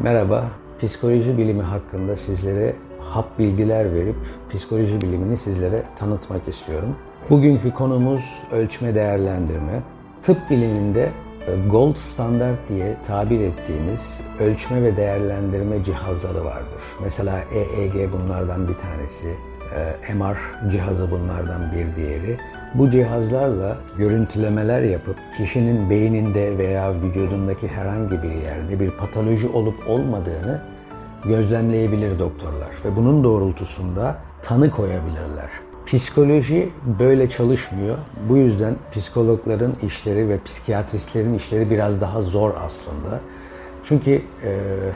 Merhaba, psikoloji bilimi hakkında sizlere hap bilgiler verip psikoloji bilimini sizlere tanıtmak istiyorum. Bugünkü konumuz ölçme değerlendirme. Tıp biliminde e, gold standart diye tabir ettiğimiz ölçme ve değerlendirme cihazları vardır. Mesela EEG bunlardan bir tanesi, e, MR cihazı bunlardan bir diğeri. Bu cihazlarla görüntülemeler yapıp kişinin beyninde veya vücudundaki herhangi bir yerde bir patoloji olup olmadığını gözlemleyebilir doktorlar ve bunun doğrultusunda tanı koyabilirler. Psikoloji böyle çalışmıyor. Bu yüzden psikologların işleri ve psikiyatristlerin işleri biraz daha zor aslında. Çünkü e,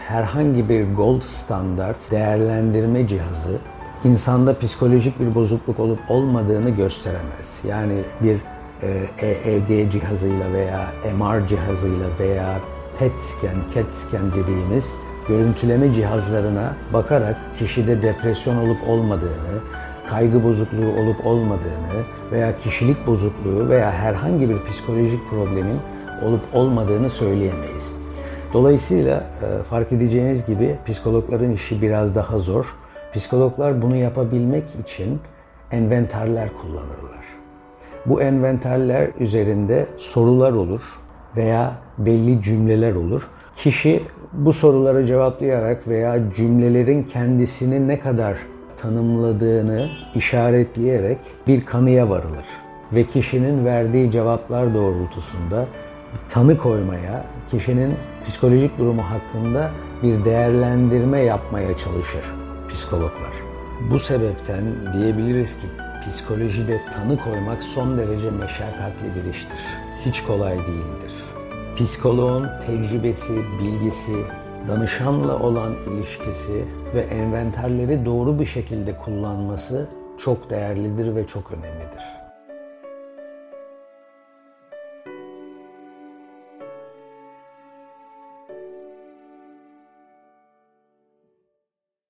herhangi bir gold standart değerlendirme cihazı insanda psikolojik bir bozukluk olup olmadığını gösteremez. Yani bir EEG e cihazıyla veya MR cihazıyla veya PET scan, CAT scan dediğimiz görüntüleme cihazlarına bakarak kişide depresyon olup olmadığını, kaygı bozukluğu olup olmadığını veya kişilik bozukluğu veya herhangi bir psikolojik problemin olup olmadığını söyleyemeyiz. Dolayısıyla e, fark edeceğiniz gibi psikologların işi biraz daha zor. Psikologlar bunu yapabilmek için enventerler kullanırlar. Bu enventerler üzerinde sorular olur veya belli cümleler olur. Kişi bu soruları cevaplayarak veya cümlelerin kendisini ne kadar tanımladığını işaretleyerek bir kanıya varılır. Ve kişinin verdiği cevaplar doğrultusunda tanı koymaya, kişinin psikolojik durumu hakkında bir değerlendirme yapmaya çalışır psikologlar. Bu sebepten diyebiliriz ki psikolojide tanı koymak son derece meşakkatli bir iştir. Hiç kolay değildir. Psikoloğun tecrübesi, bilgisi, danışanla olan ilişkisi ve envanterleri doğru bir şekilde kullanması çok değerlidir ve çok önemlidir.